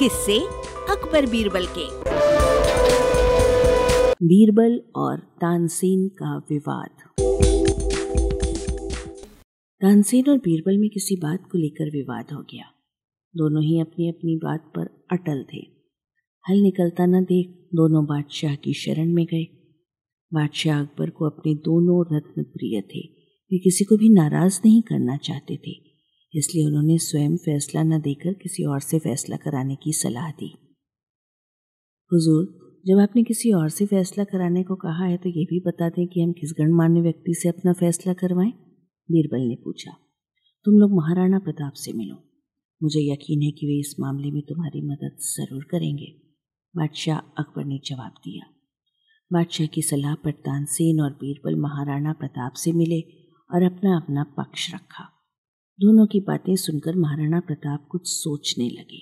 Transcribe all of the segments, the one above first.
किससे अकबर बीरबल के। बीरबल और तानसेन का विवाद। तानसेन और बीरबल में किसी बात को लेकर विवाद हो गया। दोनों ही अपनी अपनी बात पर अटल थे। हल निकलता न देख दोनों बादशाह की शरण में गए। बादशाह अकबर को अपने दोनों रत्न प्रिय थे। वे किसी को भी नाराज़ नहीं करना चाहते थे। इसलिए उन्होंने स्वयं फैसला न देकर किसी और से फैसला कराने की सलाह दी। हुजूर, जब आपने किसी और से फैसला कराने को कहा है तो ये भी बता दें कि हम किस गणमान्य व्यक्ति से अपना फैसला करवाएँ? बीरबल ने पूछा। तुम लोग महाराणा प्रताप से मिलो। मुझे यकीन है कि वे इस मामले में तुम्हारी मदद ज़रूर करेंगे। बादशाह अकबर ने जवाब दिया। बादशाह की सलाह पर तानसेन और बीरबल महाराणा प्रताप से मिले और अपना अपना पक्ष रखा। दोनों की बातें सुनकर महाराणा प्रताप कुछ सोचने लगे।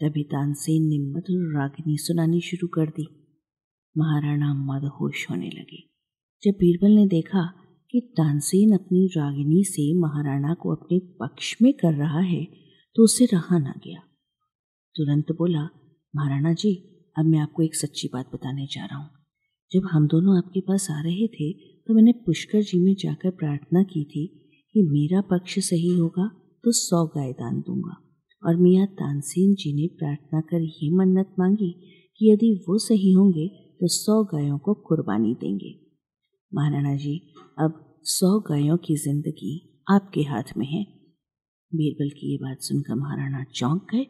तभी तानसेन ने मधुर रागिनी सुनानी शुरू कर दी। महाराणा मदहोश होने लगे। जब बीरबल ने देखा कि तानसेन अपनी रागिनी से महाराणा को अपने पक्ष में कर रहा है तो उसे रहा ना गया। तुरंत बोला, महाराणा जी, अब मैं आपको एक सच्ची बात बताने जा रहा हूँ। जब हम दोनों आपके पास आ रहे थे तो मैंने पुष्कर जी में जाकर प्रार्थना की थी कि मेरा पक्ष सही होगा तो सौ गाय दान दूँगा। और मियाँ तानसेन जी ने प्रार्थना कर ये मन्नत मांगी कि यदि वो सही होंगे तो सौ गायों को कुर्बानी देंगे। महाराणा जी, अब सौ गायों की ज़िंदगी आपके हाथ में है। बीरबल की ये बात सुनकर महाराणा चौंक गए।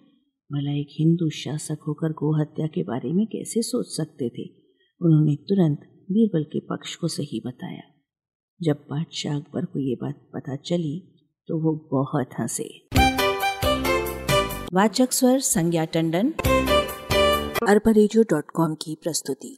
भला एक हिंदू शासक होकर गोहत्या के बारे में कैसे सोच सकते थे? उन्होंने तुरंत बीरबल के पक्ष को सही बताया। जब बादशाह अकबर को ये बात पता चली तो वो बहुत हंसे। वाचक स्वर संज्ञा टंडन कॉम की प्रस्तुति।